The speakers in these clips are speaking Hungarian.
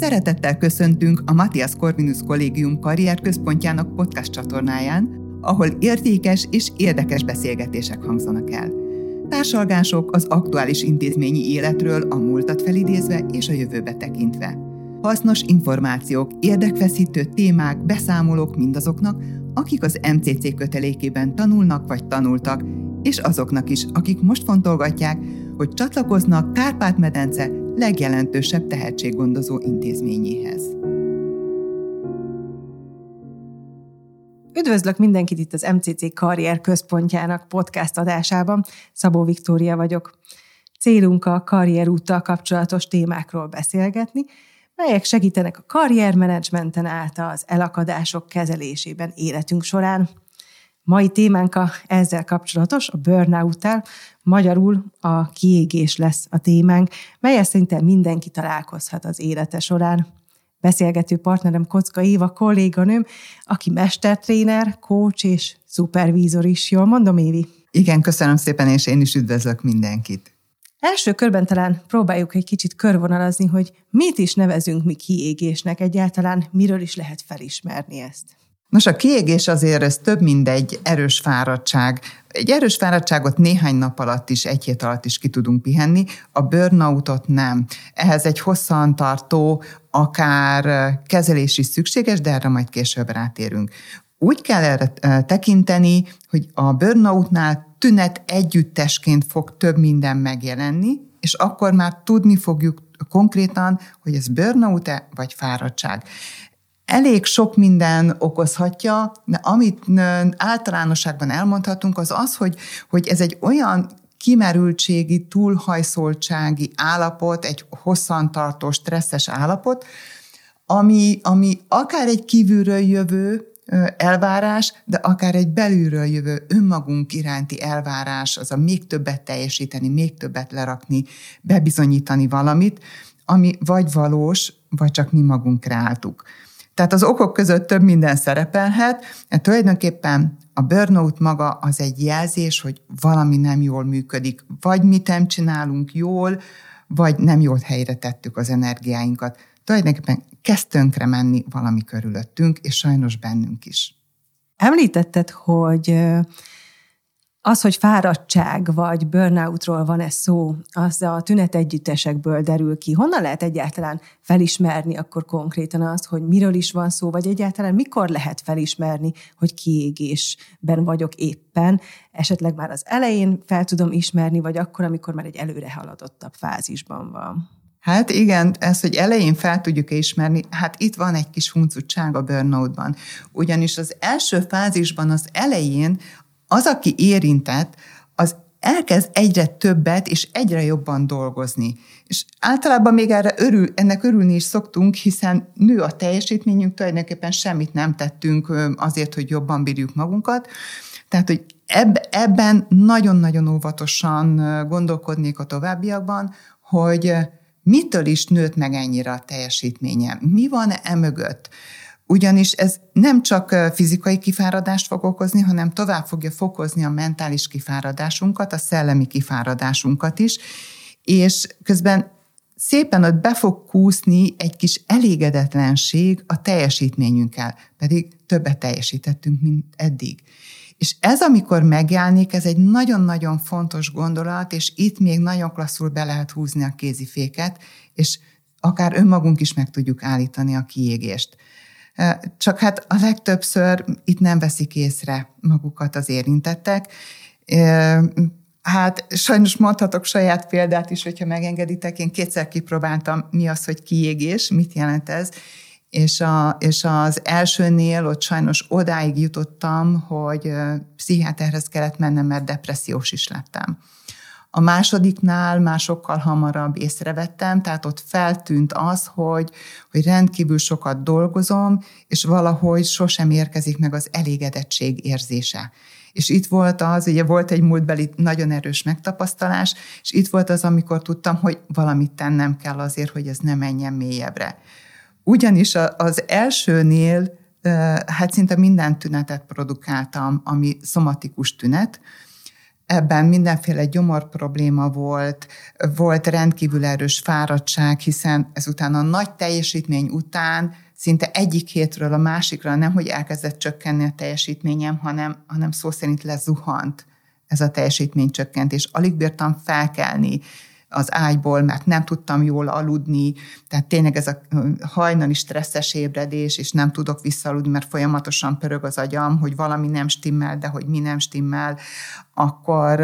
Szeretettel köszöntünk a Matthias Corvinus Kollégium karrierközpontjának podcast csatornáján, ahol értékes és érdekes beszélgetések hangzanak el. Társalgások az aktuális intézményi életről a múltat felidézve és a jövőbe tekintve. Hasznos információk, érdekfeszítő témák, beszámolók mindazoknak, akik az MCC kötelékében tanulnak vagy tanultak, és azoknak is, akik most fontolgatják, hogy csatlakoznak Kárpát-medence legjelentősebb tehetséggondozó intézményéhez. Üdvözlök mindenkit itt az MCC Karrier Központjának podcast adásában. Szabó Viktória vagyok. Célunk a karrierúttal kapcsolatos témákról beszélgetni, melyek segítenek a karriermenedzsmenten át az elakadások kezelésében életünk során. Mai témánk a ezzel kapcsolatos, a burnout magyarul a kiégés lesz a témánk, melyel szinte mindenki találkozhat az élete során. Beszélgető partnerem Kocka Éva kolléganőm, aki mestertréner, coach és szupervízor is. Jól mondom, Évi? Igen, köszönöm szépen, és én is üdvözlök mindenkit. Első körben talán próbáljuk egy kicsit körvonalazni, hogy mit is nevezünk mi kiégésnek egyáltalán, miről is lehet felismerni ezt. Nos, a kiégés azért ez több, mint egy erős fáradtság. Egy erős fáradtságot néhány nap alatt is, egy hét alatt is ki tudunk pihenni, a burnoutot nem. Ehhez egy hosszan tartó, akár kezelés is szükséges, de erre majd később rátérünk. Úgy kell erre tekinteni, hogy a burnoutnál tünet együttesként fog több minden megjelenni, és akkor már tudni fogjuk konkrétan, hogy ez burnout-e vagy fáradtság elég sok minden okozhatja, de amit általánosságban elmondhatunk, az az, hogy, hogy ez egy olyan kimerültségi, túlhajszoltsági állapot, egy hosszantartó, stresszes állapot, ami, ami akár egy kívülről jövő elvárás, de akár egy belülről jövő önmagunk iránti elvárás, az a még többet teljesíteni, még többet lerakni, bebizonyítani valamit, ami vagy valós, vagy csak mi magunk kreáltuk. Tehát az okok között több minden szerepelhet, de tulajdonképpen a burnout maga az egy jelzés, hogy valami nem jól működik, vagy mit nem csinálunk jól, vagy nem jól helyre tettük az energiáinkat. Tulajdonképpen kezd tönkre menni valami körülöttünk, és sajnos bennünk is. Említetted, hogy az, hogy fáradtság vagy burnoutról van ez szó, az a tünet együttesekből derül ki. Honnan lehet egyáltalán felismerni akkor konkrétan azt, hogy miről is van szó, vagy egyáltalán mikor lehet felismerni, hogy kiégésben vagyok éppen, esetleg már az elején fel tudom ismerni, vagy akkor, amikor már egy előre haladottabb fázisban van. Hát igen, ez, hogy elején fel tudjuk ismerni, hát itt van egy kis huncutság a burnoutban. Ugyanis az első fázisban, az elején az, aki érintett, az elkezd egyre többet és egyre jobban dolgozni. És általában még erre örül, ennek örülni is szoktunk, hiszen nő a teljesítményünk, tulajdonképpen semmit nem tettünk azért, hogy jobban bírjuk magunkat. Tehát, hogy eb, ebben nagyon-nagyon óvatosan gondolkodnék a továbbiakban, hogy mitől is nőtt meg ennyire a teljesítménye? Mi van e mögött? Ugyanis ez nem csak fizikai kifáradást fog okozni, hanem tovább fogja fokozni a mentális kifáradásunkat, a szellemi kifáradásunkat is, és közben szépen ott be fog kúszni egy kis elégedetlenség a teljesítményünkkel, pedig többet teljesítettünk, mint eddig. És ez, amikor megjelenik, ez egy nagyon-nagyon fontos gondolat, és itt még nagyon klasszul be lehet húzni a kéziféket, és akár önmagunk is meg tudjuk állítani a kiégést. Csak hát a legtöbbször itt nem veszik észre magukat az érintettek. Hát sajnos mondhatok saját példát is, hogyha megengeditek. Én kétszer kipróbáltam, mi az, hogy kiégés, mit jelent ez, és, a, és az elsőnél ott sajnos odáig jutottam, hogy pszichiáterhez kellett mennem, mert depressziós is lettem. A másodiknál már sokkal hamarabb észrevettem, tehát ott feltűnt az, hogy, hogy rendkívül sokat dolgozom, és valahogy sosem érkezik meg az elégedettség érzése. És itt volt az, ugye volt egy múltbeli nagyon erős megtapasztalás, és itt volt az, amikor tudtam, hogy valamit tennem kell azért, hogy ez ne menjen mélyebbre. Ugyanis az elsőnél hát szinte minden tünetet produkáltam, ami szomatikus tünet, ebben mindenféle gyomor probléma volt, volt rendkívül erős fáradtság, hiszen ezután a nagy teljesítmény után szinte egyik hétről a másikra nem, hogy elkezdett csökkenni a teljesítményem, hanem, hanem szó szerint lezuhant ez a teljesítménycsökkentés. Alig bírtam felkelni az ágyból, mert nem tudtam jól aludni, tehát tényleg ez a hajnali stresszes ébredés, és nem tudok visszaludni, mert folyamatosan pörög az agyam, hogy valami nem stimmel, de hogy mi nem stimmel, akkor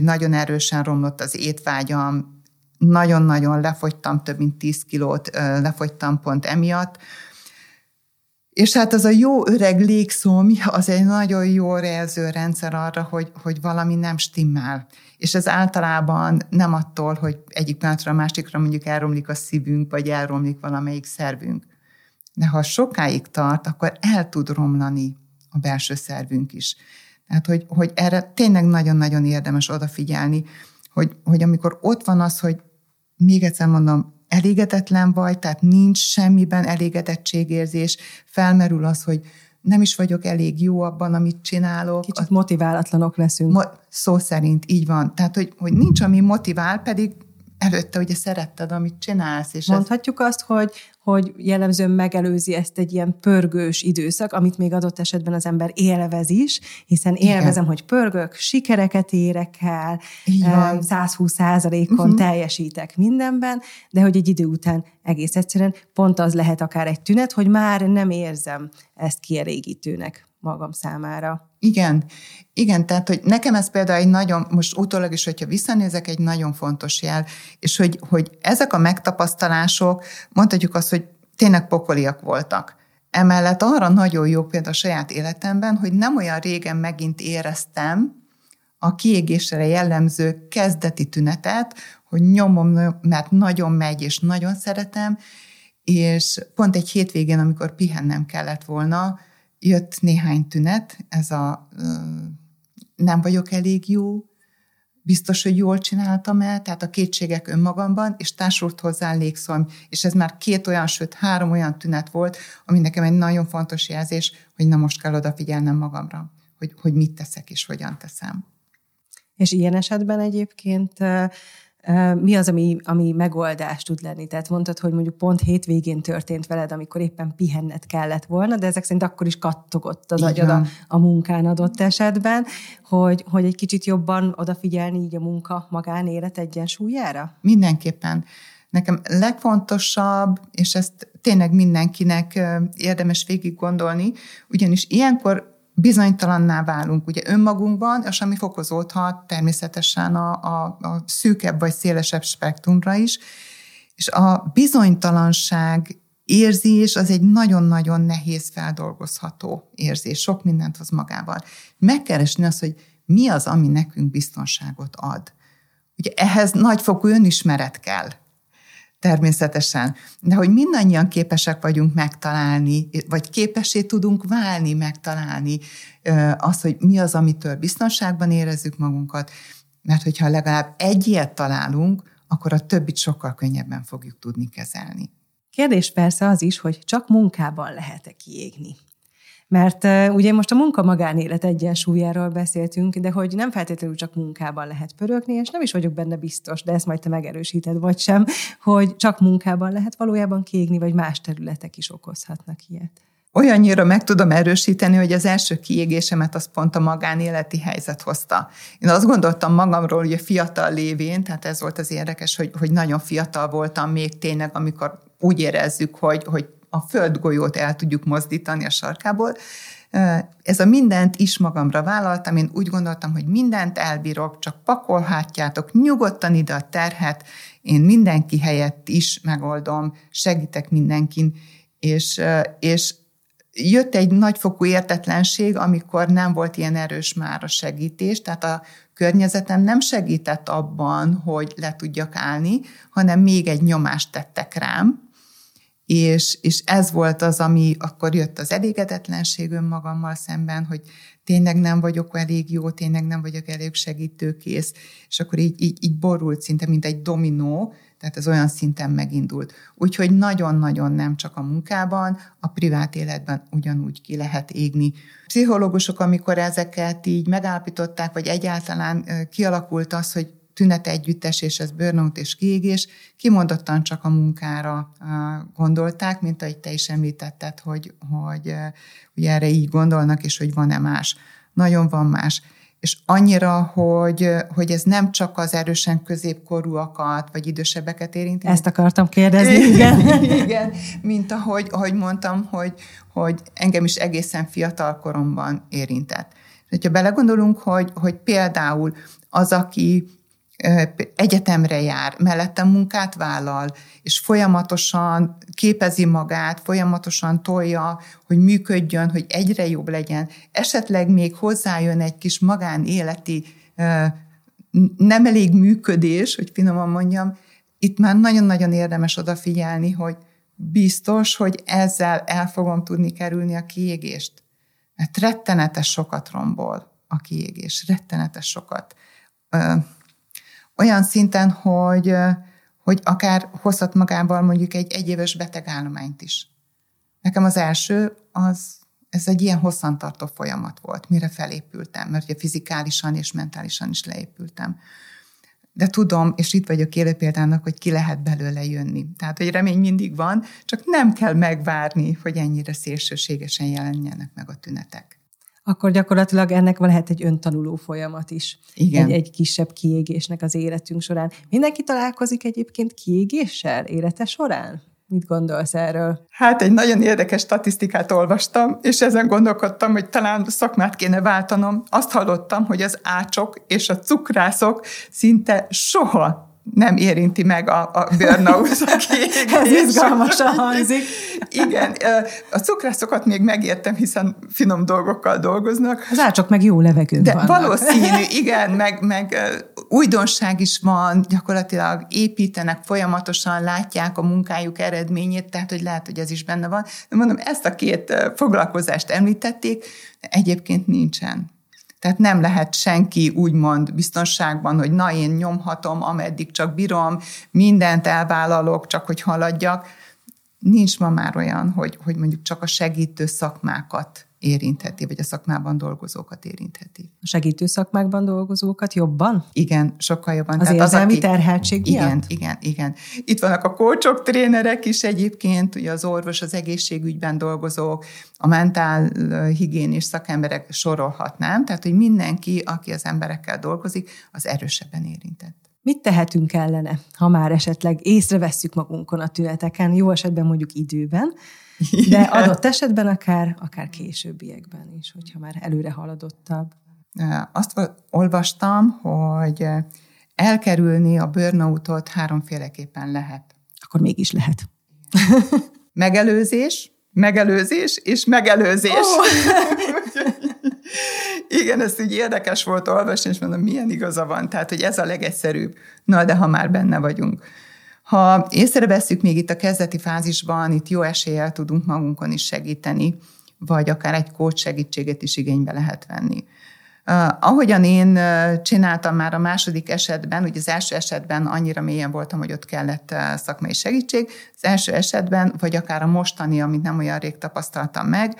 nagyon erősen romlott az étvágyam, nagyon-nagyon lefogytam, több mint 10 kilót lefogytam pont emiatt, és hát az a jó öreg légszom, az egy nagyon jó rendszer arra, hogy, hogy valami nem stimmel. És ez általában nem attól, hogy egyik pillanatra a másikra mondjuk elromlik a szívünk, vagy elromlik valamelyik szervünk. De ha sokáig tart, akkor el tud romlani a belső szervünk is. Tehát, hogy, hogy erre tényleg nagyon-nagyon érdemes odafigyelni, hogy, hogy amikor ott van az, hogy még egyszer mondom, elégedetlen vagy, tehát nincs semmiben elégedettségérzés, felmerül az, hogy nem is vagyok elég jó abban, amit csinálok. Kicsit motiválatlanok leszünk. Mo- szó szerint így van. Tehát, hogy, hogy nincs, ami motivál, pedig előtte ugye szeretted, amit csinálsz. És Mondhatjuk ez... azt, hogy, hogy jellemzően megelőzi ezt egy ilyen pörgős időszak, amit még adott esetben az ember élvez is, hiszen élvezem, Igen. hogy pörgök, sikereket érek el, 120 százalékon uh-huh. teljesítek mindenben, de hogy egy idő után egész egyszerűen pont az lehet akár egy tünet, hogy már nem érzem ezt kielégítőnek magam számára. Igen, igen, tehát hogy nekem ez például egy nagyon, most utólag is, hogyha visszanézek, egy nagyon fontos jel, és hogy, hogy ezek a megtapasztalások, mondhatjuk azt, hogy tényleg pokoliak voltak. Emellett arra nagyon jó például a saját életemben, hogy nem olyan régen megint éreztem a kiégésre jellemző kezdeti tünetet, hogy nyomom, mert nagyon megy, és nagyon szeretem, és pont egy hétvégén, amikor pihennem kellett volna, jött néhány tünet, ez a nem vagyok elég jó, biztos, hogy jól csináltam el, tehát a kétségek önmagamban, és társult hozzá légszom, és ez már két olyan, sőt három olyan tünet volt, ami nekem egy nagyon fontos jelzés, hogy na most kell odafigyelnem magamra, hogy, hogy mit teszek és hogyan teszem. És ilyen esetben egyébként mi az, ami, ami megoldás tud lenni? Tehát mondtad, hogy mondjuk pont hétvégén történt veled, amikor éppen pihenned kellett volna, de ezek szerint akkor is kattogott az agyad a, a munkán adott esetben, hogy, hogy egy kicsit jobban odafigyelni így a munka magánélet egyensúlyára? Mindenképpen. Nekem legfontosabb, és ezt tényleg mindenkinek érdemes végig gondolni, ugyanis ilyenkor bizonytalanná válunk ugye önmagunkban, és ami fokozódhat természetesen a, a, a szűkebb vagy szélesebb spektrumra is, és a bizonytalanság érzés az egy nagyon-nagyon nehéz feldolgozható érzés, sok mindent hoz magával. Megkeresni azt, hogy mi az, ami nekünk biztonságot ad. Ugye ehhez nagyfokú önismeret kell természetesen. De hogy mindannyian képesek vagyunk megtalálni, vagy képessé tudunk válni, megtalálni azt, hogy mi az, amitől biztonságban érezzük magunkat, mert hogyha legalább egy ilyet találunk, akkor a többit sokkal könnyebben fogjuk tudni kezelni. Kérdés persze az is, hogy csak munkában lehet-e kiégni. Mert ugye most a munka-magánélet egyensúlyáról beszéltünk, de hogy nem feltétlenül csak munkában lehet pörögni, és nem is vagyok benne biztos, de ezt majd te megerősíted, vagy sem, hogy csak munkában lehet valójában kiégni, vagy más területek is okozhatnak ilyet. Olyannyira meg tudom erősíteni, hogy az első kiégésemet az pont a magánéleti helyzet hozta. Én azt gondoltam magamról, hogy a fiatal lévén, tehát ez volt az érdekes, hogy, hogy nagyon fiatal voltam még tényleg, amikor úgy érezzük, hogy, hogy a földgolyót el tudjuk mozdítani a sarkából. Ez a mindent is magamra vállaltam, én úgy gondoltam, hogy mindent elbírok, csak pakolhatjátok nyugodtan ide a terhet, én mindenki helyett is megoldom, segítek mindenkin, és, és jött egy nagyfokú értetlenség, amikor nem volt ilyen erős már a segítés, tehát a környezetem nem segített abban, hogy le tudjak állni, hanem még egy nyomást tettek rám, és, és ez volt az, ami akkor jött az elégedetlenség önmagammal szemben, hogy tényleg nem vagyok elég jó, tényleg nem vagyok elég segítőkész, és akkor így, így, így borult szinte, mint egy dominó, Tehát ez olyan szinten megindult. Úgyhogy nagyon-nagyon nem csak a munkában, a privát életben ugyanúgy ki lehet égni. Pszichológusok, amikor ezeket így megállapították, vagy egyáltalán kialakult az, hogy tünet együttes, és ez burnout és kiégés, kimondottan csak a munkára gondolták, mint ahogy te is említetted, hogy, hogy ugye erre így gondolnak, és hogy van-e más. Nagyon van más és annyira, hogy, hogy ez nem csak az erősen középkorúakat, vagy idősebbeket érinti. Ezt akartam kérdezni, igen. igen, mint ahogy, ahogy mondtam, hogy, hogy engem is egészen fiatal koromban érintett. Ha belegondolunk, hogy, hogy például az, aki egyetemre jár, mellette munkát vállal, és folyamatosan képezi magát, folyamatosan tolja, hogy működjön, hogy egyre jobb legyen. Esetleg még hozzájön egy kis magánéleti nem elég működés, hogy finoman mondjam, itt már nagyon-nagyon érdemes odafigyelni, hogy biztos, hogy ezzel el fogom tudni kerülni a kiégést. Mert rettenetes sokat rombol a kiégés, rettenetes sokat olyan szinten, hogy, hogy akár hozhat magával mondjuk egy egyéves betegállományt is. Nekem az első, az, ez egy ilyen hosszantartó folyamat volt, mire felépültem, mert ugye fizikálisan és mentálisan is leépültem. De tudom, és itt vagyok élő példának, hogy ki lehet belőle jönni. Tehát, hogy remény mindig van, csak nem kell megvárni, hogy ennyire szélsőségesen jelenjenek meg a tünetek akkor gyakorlatilag ennek lehet egy öntanuló folyamat is. Igen. Egy, egy kisebb kiégésnek az életünk során. Mindenki találkozik egyébként kiégéssel élete során? Mit gondolsz erről? Hát egy nagyon érdekes statisztikát olvastam, és ezen gondolkodtam, hogy talán szakmát kéne váltanom. Azt hallottam, hogy az ácsok és a cukrászok szinte soha nem érinti meg a, a burnout, aki Ez izgalmasan hangzik. Igen, a cukrászokat még megértem, hiszen finom dolgokkal dolgoznak. Az ácsok meg jó levegőn De vannak. valószínű, igen, meg, meg újdonság is van, gyakorlatilag építenek folyamatosan, látják a munkájuk eredményét, tehát hogy lehet, hogy ez is benne van. De mondom, ezt a két foglalkozást említették, egyébként nincsen. Tehát nem lehet senki úgymond biztonságban, hogy na én nyomhatom, ameddig csak bírom, mindent elvállalok, csak hogy haladjak. Nincs ma már olyan, hogy, hogy mondjuk csak a segítő szakmákat érintheti, vagy a szakmában dolgozókat érintheti. A segítő szakmákban dolgozókat jobban? Igen, sokkal jobban. Az Tehát érzelmi az, aki, terheltség Igen, miatt? igen, igen. Itt vannak a kócsok, trénerek is egyébként, ugye az orvos, az egészségügyben dolgozók, a mentál higiénis szakemberek sorolhatnám, tehát hogy mindenki, aki az emberekkel dolgozik, az erősebben érintett. Mit tehetünk ellene, ha már esetleg észrevesszük magunkon a tüneteken, jó esetben mondjuk időben, de adott esetben akár, akár későbbiekben is, hogyha már előre haladottabb. Azt olvastam, hogy elkerülni a burnoutot háromféleképpen lehet. Akkor mégis lehet. Megelőzés, megelőzés és megelőzés. Oh. Igen, ez így érdekes volt olvasni, és mondom, milyen igaza van, tehát, hogy ez a legegyszerűbb. Na, de ha már benne vagyunk. Ha észreveszünk még itt a kezdeti fázisban, itt jó eséllyel tudunk magunkon is segíteni, vagy akár egy kócs segítséget is igénybe lehet venni. Uh, ahogyan én csináltam már a második esetben, ugye az első esetben annyira mélyen voltam, hogy ott kellett szakmai segítség, az első esetben, vagy akár a mostani, amit nem olyan rég tapasztaltam meg,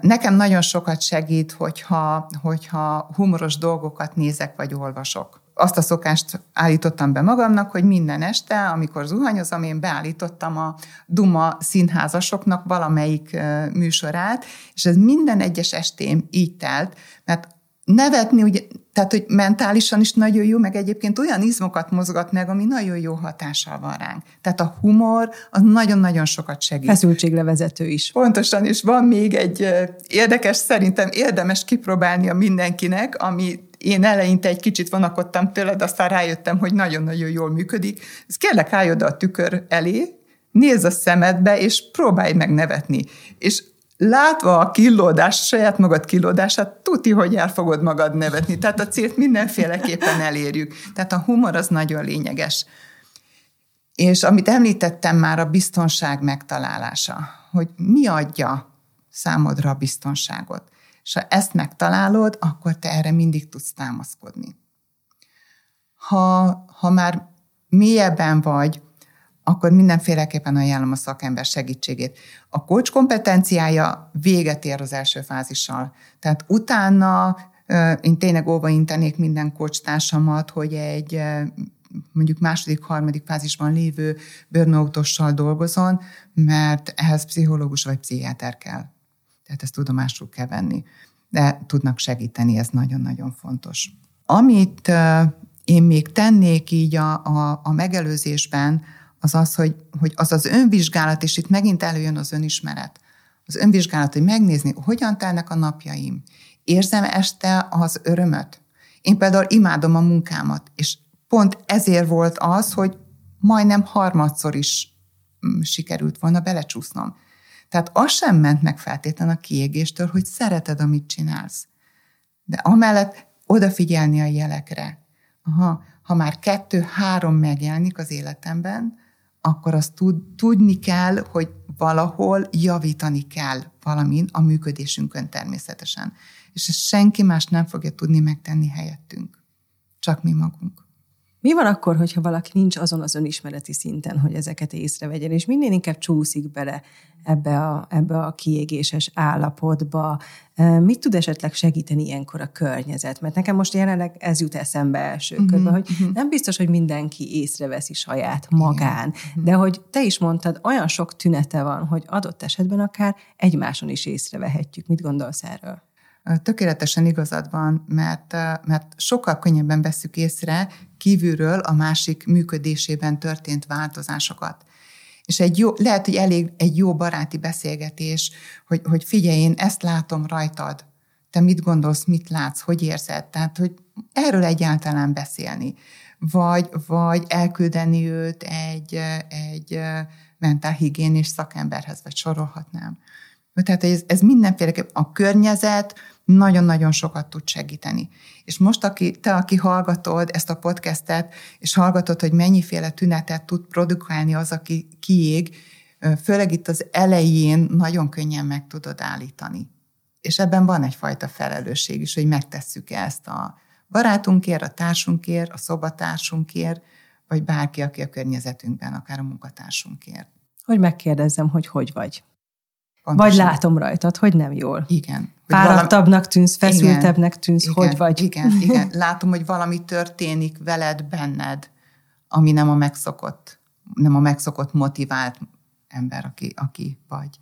Nekem nagyon sokat segít, hogyha, hogyha humoros dolgokat nézek vagy olvasok. Azt a szokást állítottam be magamnak, hogy minden este, amikor zuhanyozom, én beállítottam a Duma színházasoknak valamelyik műsorát, és ez minden egyes estém így telt, mert nevetni, ugye, tehát, hogy mentálisan is nagyon jó, meg egyébként olyan izmokat mozgat meg, ami nagyon jó hatással van ránk. Tehát a humor az nagyon-nagyon sokat segít. Feszültséglevezető is. Pontosan, és van még egy érdekes, szerintem érdemes kipróbálni a mindenkinek, ami én eleinte egy kicsit vonakodtam tőle, de aztán rájöttem, hogy nagyon-nagyon jól működik. Ez kérlek, állj oda a tükör elé, nézz a szemedbe, és próbálj meg nevetni. És látva a killódás, saját magad killódását, tuti, hogy el fogod magad nevetni. Tehát a célt mindenféleképpen elérjük. Tehát a humor az nagyon lényeges. És amit említettem már, a biztonság megtalálása, hogy mi adja számodra a biztonságot. És ha ezt megtalálod, akkor te erre mindig tudsz támaszkodni. Ha, ha már mélyebben vagy, akkor mindenféleképpen ajánlom a szakember segítségét. A coach kompetenciája véget ér az első fázissal. Tehát utána én tényleg óva intenék minden coach társamat, hogy egy mondjuk második, harmadik fázisban lévő burnoutossal dolgozon, mert ehhez pszichológus vagy pszichiáter kell. Tehát ezt tudomásul kell venni. De tudnak segíteni, ez nagyon-nagyon fontos. Amit én még tennék így a, a, a megelőzésben, az az, hogy, hogy az az önvizsgálat, és itt megint előjön az önismeret. Az önvizsgálat, hogy megnézni, hogyan telnek a napjaim. Érzem este az örömöt? Én például imádom a munkámat, és pont ezért volt az, hogy majdnem harmadszor is mm, sikerült volna belecsúsznom. Tehát az sem ment meg feltétlenül a kiégéstől, hogy szereted, amit csinálsz. De amellett odafigyelni a jelekre. Aha, ha már kettő-három megjelenik az életemben, akkor azt tud, tudni kell, hogy valahol javítani kell valamin a működésünkön természetesen. És ezt senki más nem fogja tudni megtenni helyettünk. Csak mi magunk. Mi van akkor, hogyha valaki nincs azon az önismereti szinten, hogy ezeket észrevegyen, és minél inkább csúszik bele ebbe a, ebbe a kiégéses állapotba? Mit tud esetleg segíteni ilyenkor a környezet? Mert nekem most jelenleg ez jut eszembe első uh-huh, körben, hogy uh-huh. nem biztos, hogy mindenki észreveszi saját magán, uh-huh. de hogy te is mondtad, olyan sok tünete van, hogy adott esetben akár egymáson is észrevehetjük. Mit gondolsz erről? Tökéletesen igazad van, mert, mert sokkal könnyebben veszük észre kívülről a másik működésében történt változásokat. És egy jó, lehet, hogy elég egy jó baráti beszélgetés, hogy, hogy figyelj, én ezt látom rajtad, te mit gondolsz, mit látsz, hogy érzed, tehát, hogy erről egyáltalán beszélni. Vagy, vagy elküldeni őt egy, egy mentálhigiénés szakemberhez, vagy sorolhatnám. Tehát ez, ez mindenféleképpen a környezet nagyon-nagyon sokat tud segíteni. És most, aki, te, aki hallgatod ezt a podcastet, és hallgatod, hogy mennyiféle tünetet tud produkálni az, aki kiég, főleg itt az elején nagyon könnyen meg tudod állítani. És ebben van egyfajta felelősség is, hogy megtesszük ezt a barátunkért, a társunkért, a szobatársunkért, vagy bárki, aki a környezetünkben, akár a munkatársunkért. Hogy megkérdezzem, hogy hogy vagy. Pontosan. Vagy látom rajtad, hogy nem jól. Igen. Fáradtabbnak tűnsz, feszültebbnek tűnsz, igen, hogy vagy. Igen, igen. Látom, hogy valami történik veled, benned, ami nem a megszokott, nem a megszokott motivált ember, aki, aki vagy.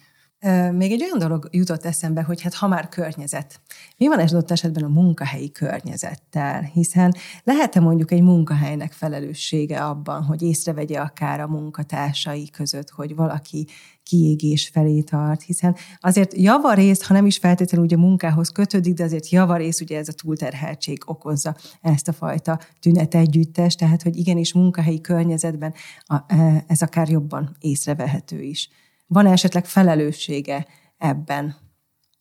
Még egy olyan dolog jutott eszembe, hogy hát ha már környezet. Mi van ez ott esetben a munkahelyi környezettel? Hiszen lehet-e mondjuk egy munkahelynek felelőssége abban, hogy észrevegye akár a munkatársai között, hogy valaki kiégés felé tart, hiszen azért javarészt, ha nem is feltétlenül ugye munkához kötődik, de azért javarészt ugye ez a túlterheltség okozza ezt a fajta tünetegyüttes, tehát hogy igenis munkahelyi környezetben e, ez akár jobban észrevehető is. Van-e esetleg felelőssége ebben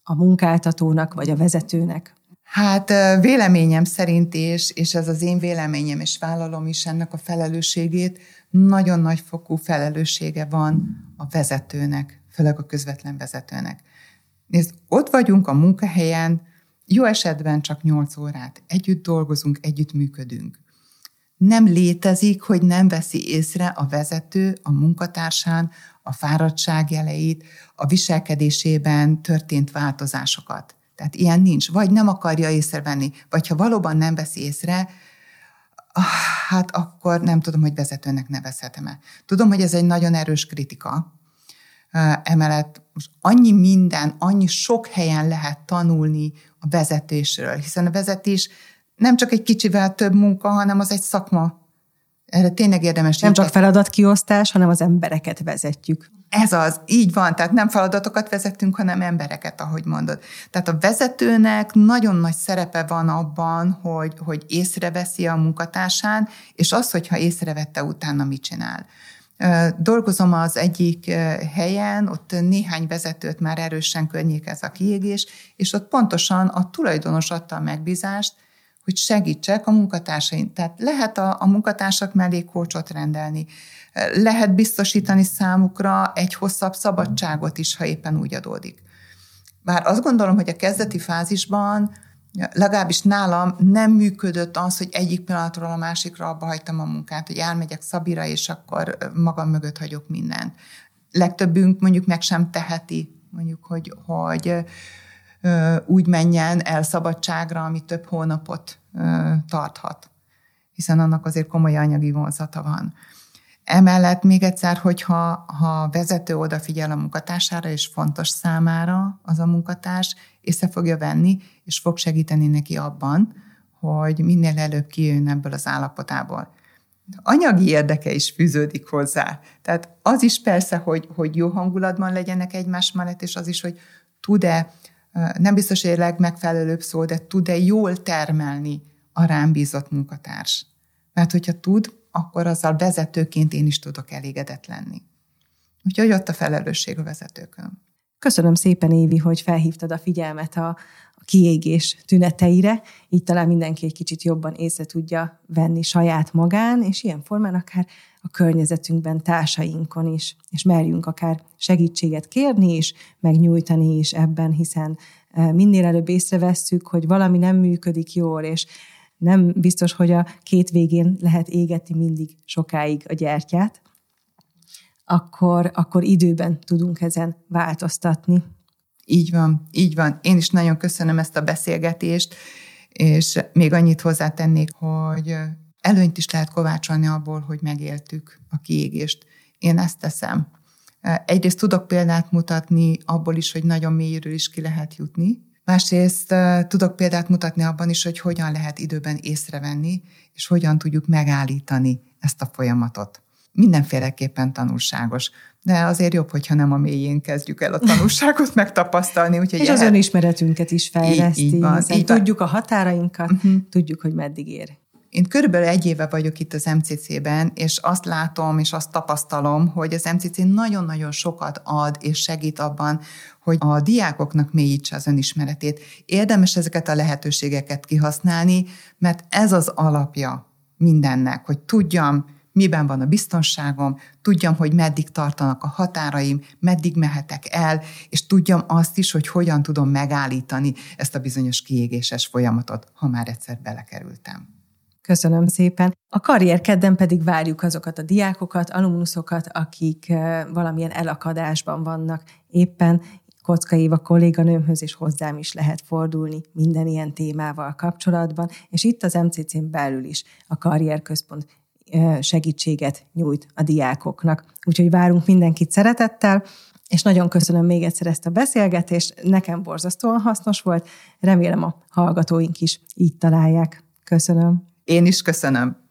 a munkáltatónak vagy a vezetőnek? Hát véleményem szerint, és, és ez az én véleményem, és vállalom is ennek a felelősségét, nagyon nagy fokú felelőssége van a vezetőnek, főleg a közvetlen vezetőnek. Nézd, ott vagyunk a munkahelyen, jó esetben csak 8 órát. Együtt dolgozunk, együtt működünk. Nem létezik, hogy nem veszi észre a vezető a munkatársán a fáradtság jeleit, a viselkedésében történt változásokat. Tehát ilyen nincs. Vagy nem akarja észrevenni, vagy ha valóban nem veszi észre, ah, hát akkor nem tudom, hogy vezetőnek nevezhetem-e. Tudom, hogy ez egy nagyon erős kritika. Emellett most annyi minden, annyi sok helyen lehet tanulni a vezetésről, hiszen a vezetés nem csak egy kicsivel több munka, hanem az egy szakma. Erre tényleg érdemes. Nem csak feladatkiosztás, hanem az embereket vezetjük. Ez az, így van, tehát nem feladatokat vezetünk, hanem embereket, ahogy mondod. Tehát a vezetőnek nagyon nagy szerepe van abban, hogy, hogy észreveszi a munkatársán, és az, hogyha észrevette utána mit csinál. Dolgozom az egyik helyen, ott néhány vezetőt már erősen környékez a kiégés, és ott pontosan a tulajdonos adta a megbízást, hogy segítsek a munkatársaim. Tehát lehet a, a munkatársak mellé kócsot rendelni, lehet biztosítani számukra egy hosszabb szabadságot is, ha éppen úgy adódik. Bár azt gondolom, hogy a kezdeti fázisban legalábbis nálam nem működött az, hogy egyik pillanatról a másikra abba hagytam a munkát, hogy elmegyek Szabira, és akkor magam mögött hagyok mindent. Legtöbbünk mondjuk meg sem teheti, mondjuk, hogy, hogy úgy menjen el szabadságra, ami több hónapot tarthat, hiszen annak azért komoly anyagi vonzata van. Emellett még egyszer, hogyha ha vezető odafigyel a munkatársára, és fontos számára az a munkatárs, észre fogja venni, és fog segíteni neki abban, hogy minél előbb kijön ebből az állapotából. Anyagi érdeke is fűződik hozzá. Tehát az is persze, hogy, hogy jó hangulatban legyenek egymás mellett, és az is, hogy tud-e, nem biztos, hogy a legmegfelelőbb szó, de tud-e jól termelni a rám bízott munkatárs. Mert hogyha tud, akkor azzal vezetőként én is tudok elégedett lenni. Úgyhogy ott a felelősség a vezetőkön. Köszönöm szépen, Évi, hogy felhívtad a figyelmet a, a kiégés tüneteire, így talán mindenki egy kicsit jobban észre tudja venni saját magán, és ilyen formán akár a környezetünkben, társainkon is, és merjünk akár segítséget kérni is, megnyújtani is ebben, hiszen e, minél előbb észrevesszük, hogy valami nem működik jól, és nem biztos, hogy a két végén lehet égetni mindig sokáig a gyertyát, akkor, akkor időben tudunk ezen változtatni. Így van, így van. Én is nagyon köszönöm ezt a beszélgetést, és még annyit hozzátennék, hogy előnyt is lehet kovácsolni abból, hogy megéltük a kiégést. Én ezt teszem. Egyrészt tudok példát mutatni abból is, hogy nagyon mélyről is ki lehet jutni, Másrészt tudok példát mutatni abban is, hogy hogyan lehet időben észrevenni, és hogyan tudjuk megállítani ezt a folyamatot. Mindenféleképpen tanulságos, de azért jobb, hogyha nem a mélyén kezdjük el a tanulságot megtapasztalni. Úgyhogy és az önismeretünket is fejleszti, így, így van, így tudjuk a határainkat, uh-huh. tudjuk, hogy meddig ér. Én körülbelül egy éve vagyok itt az MCC-ben, és azt látom, és azt tapasztalom, hogy az MCC nagyon-nagyon sokat ad és segít abban, hogy a diákoknak mélyítse az önismeretét. Érdemes ezeket a lehetőségeket kihasználni, mert ez az alapja mindennek, hogy tudjam, miben van a biztonságom, tudjam, hogy meddig tartanak a határaim, meddig mehetek el, és tudjam azt is, hogy hogyan tudom megállítani ezt a bizonyos kiégéses folyamatot, ha már egyszer belekerültem. Köszönöm szépen. A karrierkedden pedig várjuk azokat a diákokat, alumnuszokat, akik valamilyen elakadásban vannak éppen, Kocka Éva kolléganőmhöz és hozzám is lehet fordulni minden ilyen témával kapcsolatban, és itt az MCC-n belül is a Karrierközpont segítséget nyújt a diákoknak. Úgyhogy várunk mindenkit szeretettel, és nagyon köszönöm még egyszer ezt a beszélgetést, nekem borzasztóan hasznos volt, remélem a hallgatóink is így találják. Köszönöm. Én is köszönöm.